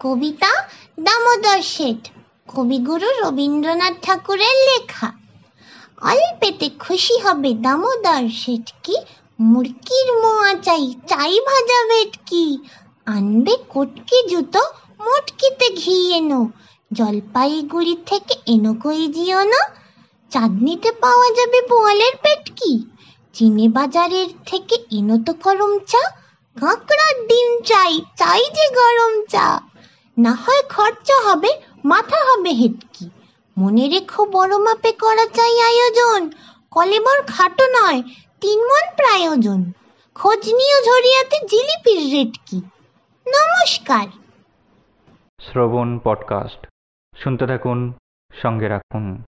কবিতা দামোদর শেঠ, কবিগুরু রবীন্দ্রনাথ ঠাকুরের লেখা। অল্পেতে খুশি হবে দামোদর শেঠ কি? মুরকির মোয়া চাই চাই ভাজা ভেটকি আনবে কটকি জুতো, মোটকিতে ঘি এনো। জলপাইগুড়ি থেকে এনো কই জিও না? চাঁদনিতে পাওয়া যাবে বোয়ালের পেটকি চিনি বাজারের থেকে এনো তো গরম চা। ডিম চাই চাই যে গরম চা। না হয় খরচা হবে, মাথা হবে হেটকি। মনে রেখো বড় মাপে করা চাই আয়োজন। কলেবর খাটো নয়, তিন মন প্রায়োজন। খোঁজ নিয়ে ঝরিয়াতে জিলিপির রেট কি নমস্কার। শ্রবণ পডকাস্ট। শুনতে থাকুন, সঙ্গে রাখুন।